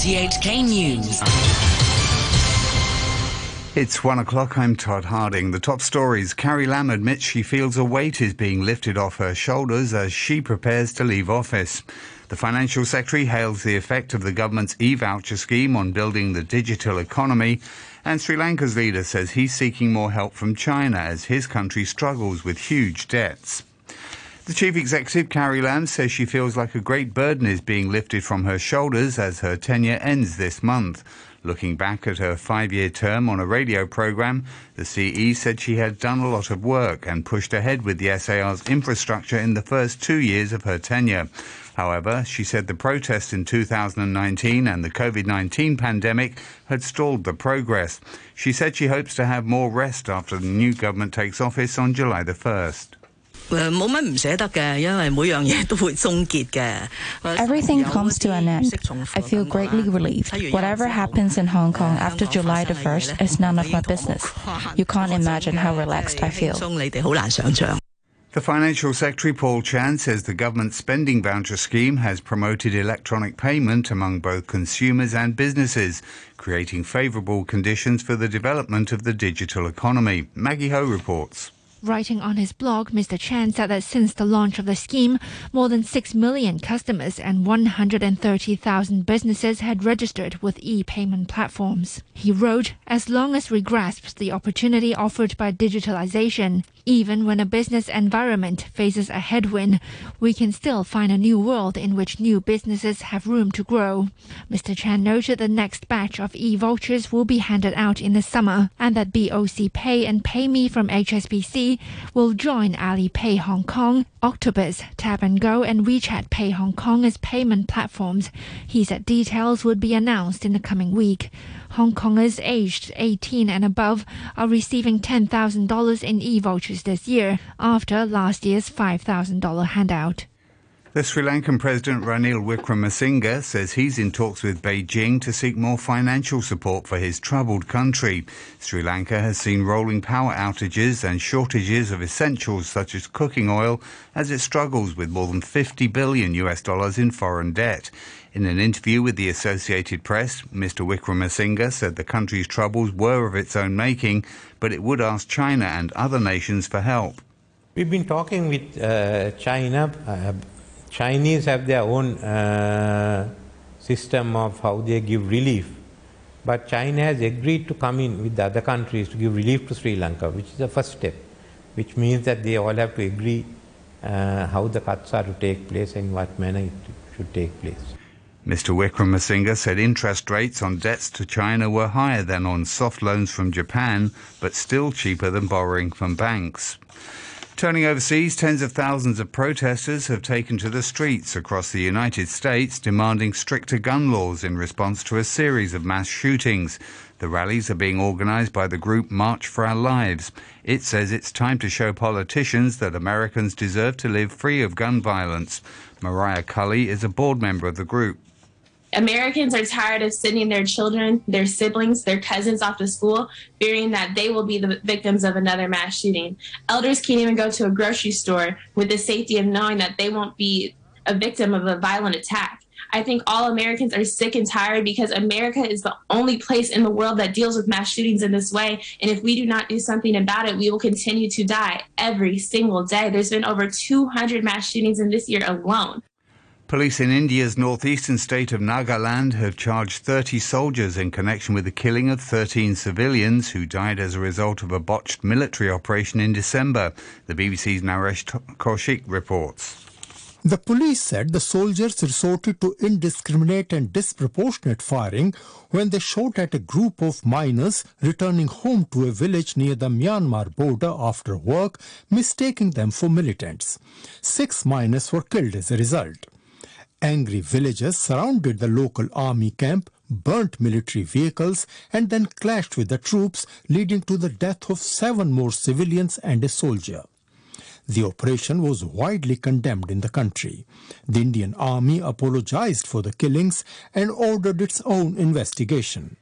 RTHK News. It's one o'clock. I'm Todd Harding. The top stories. Carrie Lam admits she feels a weight is being lifted off her shoulders as she prepares to leave office. The Financial Secretary hails the effect of the government's e-voucher scheme on building the digital economy. And Sri Lanka's leader says he's seeking more help from China as his country struggles with huge debts. The chief executive, Carrie Lam, says she feels like a great burden is being lifted from her shoulders as her tenure ends this month. Looking back at her five year term on a radio program, the CE said she had done a lot of work and pushed ahead with the SAR's infrastructure in the first two years of her tenure. However, she said the protests in 2019 and the COVID 19 pandemic had stalled the progress. She said she hopes to have more rest after the new government takes office on July the 1st. Everything comes to an end. I feel greatly relieved. Whatever happens in Hong Kong after July the 1st is none of my business. You can't imagine how relaxed I feel. The Financial Secretary Paul Chan says the government spending voucher scheme has promoted electronic payment among both consumers and businesses, creating favourable conditions for the development of the digital economy. Maggie Ho reports. Writing on his blog, Mr. Chan said that since the launch of the scheme, more than 6 million customers and 130,000 businesses had registered with e-payment platforms. He wrote, as long as we grasp the opportunity offered by digitalization, even when a business environment faces a headwind, we can still find a new world in which new businesses have room to grow. Mr. Chan noted the next batch of e-vouchers will be handed out in the summer and that BOC Pay and PayMe from HSBC will join Alipay Hong Kong, Octopus, Tap and Go, and WeChat Pay Hong Kong as payment platforms. He said details would be announced in the coming week. Hong Kongers aged 18 and above are receiving $10,000 in e-vouchers this year after last year's $5,000 handout. The Sri Lankan President Ranil Wickremesinghe says he's in talks with Beijing to seek more financial support for his troubled country. Sri Lanka has seen rolling power outages and shortages of essentials such as cooking oil as it struggles with more than 50 billion US dollars in foreign debt. In an interview with the Associated Press, Mr. Wickremesinghe said the country's troubles were of its own making, but it would ask China and other nations for help. We've been talking with uh, China. Uh, Chinese have their own uh, system of how they give relief. But China has agreed to come in with the other countries to give relief to Sri Lanka, which is the first step, which means that they all have to agree uh, how the cuts are to take place and what manner it should take place. Mr. Wickremesinghe said interest rates on debts to China were higher than on soft loans from Japan, but still cheaper than borrowing from banks. Turning overseas, tens of thousands of protesters have taken to the streets across the United States demanding stricter gun laws in response to a series of mass shootings. The rallies are being organized by the group March for Our Lives. It says it's time to show politicians that Americans deserve to live free of gun violence. Mariah Cooley is a board member of the group. Americans are tired of sending their children, their siblings, their cousins off to school, fearing that they will be the victims of another mass shooting. Elders can't even go to a grocery store with the safety of knowing that they won't be a victim of a violent attack. I think all Americans are sick and tired because America is the only place in the world that deals with mass shootings in this way. And if we do not do something about it, we will continue to die every single day. There's been over 200 mass shootings in this year alone. Police in India's northeastern state of Nagaland have charged 30 soldiers in connection with the killing of 13 civilians who died as a result of a botched military operation in December. The BBC's Naresh Kaushik reports. The police said the soldiers resorted to indiscriminate and disproportionate firing when they shot at a group of miners returning home to a village near the Myanmar border after work, mistaking them for militants. Six miners were killed as a result. Angry villagers surrounded the local army camp, burnt military vehicles, and then clashed with the troops, leading to the death of seven more civilians and a soldier. The operation was widely condemned in the country. The Indian Army apologized for the killings and ordered its own investigation.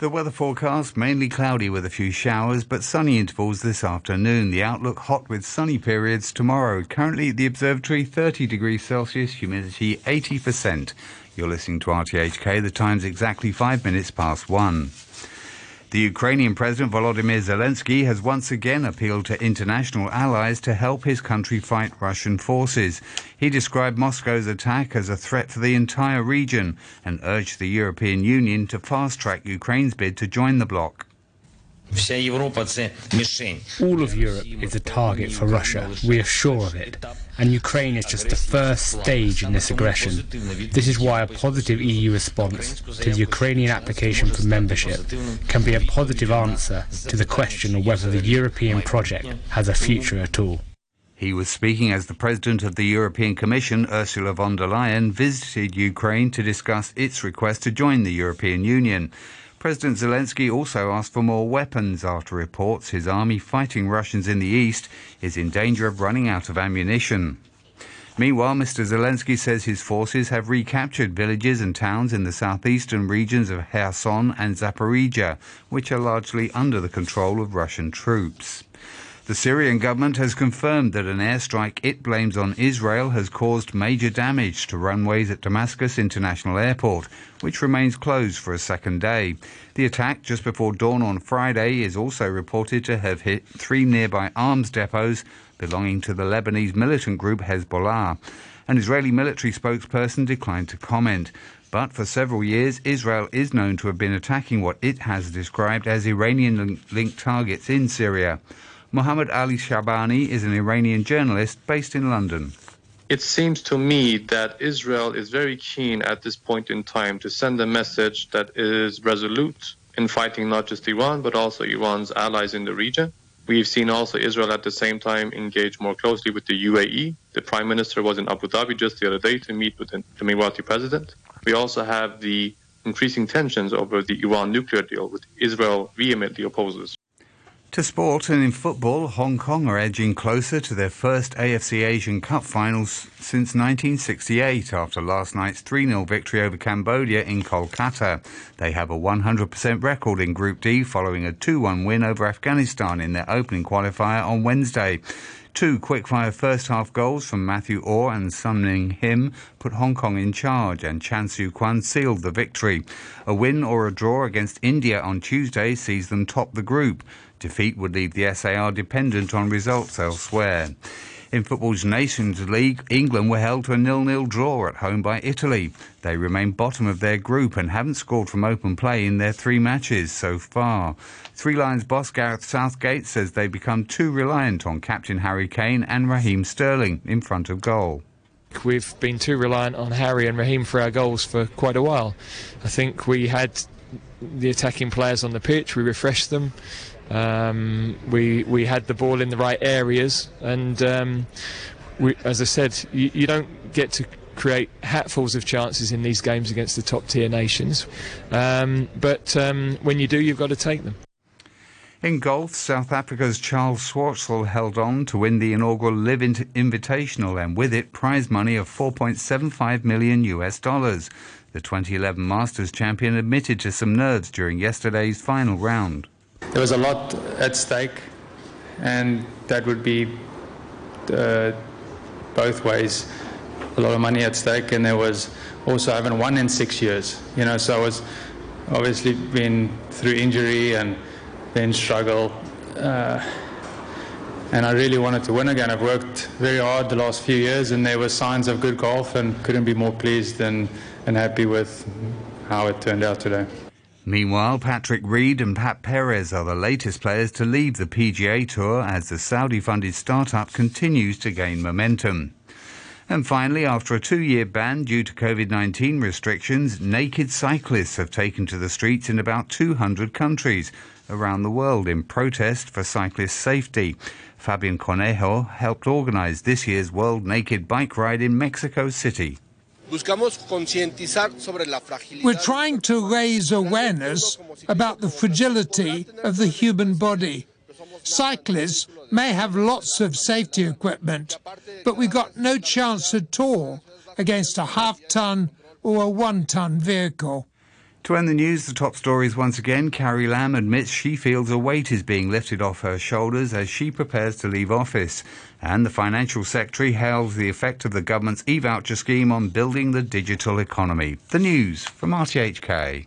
The weather forecast mainly cloudy with a few showers, but sunny intervals this afternoon. The outlook hot with sunny periods tomorrow. Currently at the observatory, 30 degrees Celsius, humidity 80%. You're listening to RTHK. The time's exactly five minutes past one. The Ukrainian President Volodymyr Zelensky has once again appealed to international allies to help his country fight Russian forces. He described Moscow's attack as a threat for the entire region and urged the European Union to fast track Ukraine's bid to join the bloc. All of Europe is a target for Russia. We are sure of it. And Ukraine is just the first stage in this aggression. This is why a positive EU response to the Ukrainian application for membership can be a positive answer to the question of whether the European project has a future at all. He was speaking as the President of the European Commission, Ursula von der Leyen, visited Ukraine to discuss its request to join the European Union. President Zelensky also asked for more weapons after reports his army fighting Russians in the east is in danger of running out of ammunition. Meanwhile, Mr. Zelensky says his forces have recaptured villages and towns in the southeastern regions of Kherson and Zaporizhia, which are largely under the control of Russian troops. The Syrian government has confirmed that an airstrike it blames on Israel has caused major damage to runways at Damascus International Airport, which remains closed for a second day. The attack just before dawn on Friday is also reported to have hit three nearby arms depots belonging to the Lebanese militant group Hezbollah. An Israeli military spokesperson declined to comment. But for several years, Israel is known to have been attacking what it has described as Iranian linked targets in Syria. Mohammed Ali Shabani is an Iranian journalist based in London. It seems to me that Israel is very keen at this point in time to send a message that is resolute in fighting not just Iran, but also Iran's allies in the region. We've seen also Israel at the same time engage more closely with the UAE. The prime minister was in Abu Dhabi just the other day to meet with the Emirati president. We also have the increasing tensions over the Iran nuclear deal, which Israel vehemently opposes. To sport and in football, Hong Kong are edging closer to their first AFC Asian Cup finals since 1968 after last night's 3 0 victory over Cambodia in Kolkata. They have a 100% record in Group D following a 2 1 win over Afghanistan in their opening qualifier on Wednesday. Two quick-fire first-half goals from Matthew Orr and Sun Ming Him put Hong Kong in charge, and Chan Siu Kwan sealed the victory. A win or a draw against India on Tuesday sees them top the group. Defeat would leave the SAR dependent on results elsewhere. In football's Nations League, England were held to a nil-nil draw at home by Italy. They remain bottom of their group and haven't scored from open play in their three matches so far. Three Lions boss Gareth Southgate says they've become too reliant on captain Harry Kane and Raheem Sterling in front of goal. We've been too reliant on Harry and Raheem for our goals for quite a while. I think we had the attacking players on the pitch, we refreshed them. Um, we we had the ball in the right areas, and um, we, as I said, you, you, don't get to create hatfuls of chances in these games against the top tier nations, um, but um, when you do, you've got to take them. In golf, South Africa's Charles Schwartzel held on to win the inaugural LIV Invitational and with it prize money of 4.75 million US dollars. The 2011 Masters champion admitted to some nerves during yesterday's final round there was a lot at stake, and that would be uh, both ways. A lot of money at stake, and there was also I haven't won in six years. You know, so I was obviously been through injury and then struggle. Uh, and I really wanted to win again. I've worked very hard the last few years, and there were signs of good golf, and couldn't be more pleased and, and happy with how it turned out today. Meanwhile, Patrick Reed and Pat Perez are the latest players to leave the PGA Tour as the Saudi funded startup continues to gain momentum. And finally, after a two year ban due to COVID 19 restrictions, naked cyclists have taken to the streets in about 200 countries around the world in protest for cyclist safety. Fabian Cornejo helped organize this year's World Naked Bike Ride in Mexico City. We're trying to raise awareness about the fragility of the human body. Cyclists may have lots of safety equipment, but we got no chance at all against a half ton or a one ton vehicle. To end the news, the top stories once again. Carrie Lam admits she feels a weight is being lifted off her shoulders as she prepares to leave office. And the Financial Secretary hails the effect of the government's e voucher scheme on building the digital economy. The news from RTHK.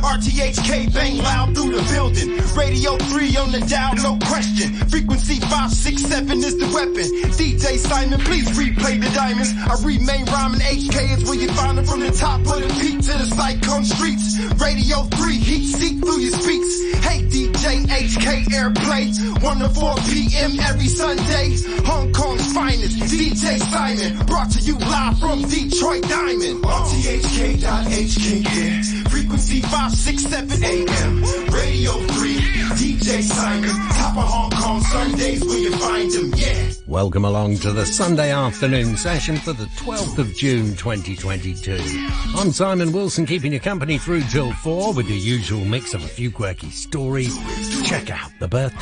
RTHK uh. bang loud through the building. Radio 3 on the dial, no question. Frequency 567 is the weapon. DJ Simon, please replay the diamonds. I remain rhyming. HK is where you find them from the top of the peak to the cyclone streets. Radio 3, heat seek through your speaks. Hey DJ HK airplay. 1 to 4 p.m. every Sunday. Hong Kong's finest. DJ Simon, brought to you live from Detroit Diamond. RTHK.HK, yeah. Frequency 567 AM. Radio 3. DJ Simon. Top of Hong Kong, Sundays where you find them, yeah. Welcome along to the Sunday afternoon session for the 12th of June 2022. I'm Simon Wilson keeping you company through till 4 with the usual mix of a few quirky stories. Check out the birthday